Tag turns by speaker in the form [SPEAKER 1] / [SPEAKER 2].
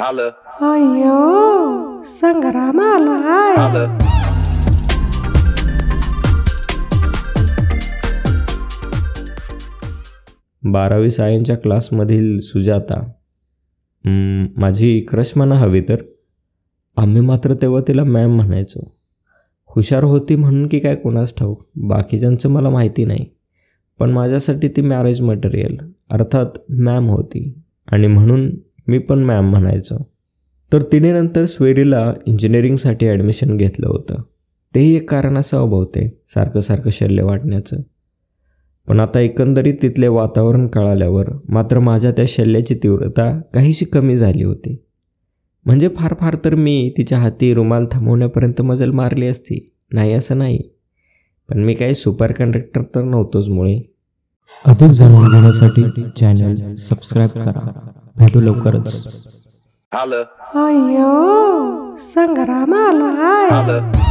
[SPEAKER 1] आलं
[SPEAKER 2] अय्यो संग्राम
[SPEAKER 1] आलं
[SPEAKER 3] बारावी सायन्सच्या क्लासमधील सुजाता. हम्म, माझी क्रश म्हणा हवी तर. आम्ही मात्र तेव्हा तिला मॅम म्हणायचो. हुशार होती म्हणून की काय कोणास ठाऊक बाकीच्यांचं मला माहिती नाही. पण माझ्यासाठी ती मॅरेज मटेरियल अर्थात मॅम होती. आणि म्हणून मी पण मॅम म्हणायचो. तर तिने नंतर स्वेरीला इंजिनिअरिंगसाठी ॲडमिशन घेतलं होतं. तेही एक कारण असावं बहुतेक सारखं सारखं शल्य वाटण्याचं. पण आता एकंदरीत तिथले वातावरण कळाल्यावर मात्र माझ्या त्या शल्याची तीव्रता काहीशी कमी झाली होती. म्हणजे फार फार तर मी तिच्या हाती रुमाल थांबवण्यापर्यंत मजल मारली असती नाही असं नाही. पण मी काही सुपर कंडक्टर तर नव्हतोच मुळे. अधिक जाणून घेण्यासाठी चॅनल सबस्क्राईब करा. भेटू लवकरच.
[SPEAKER 1] आलं
[SPEAKER 2] अय्यो संग्राम
[SPEAKER 1] आलं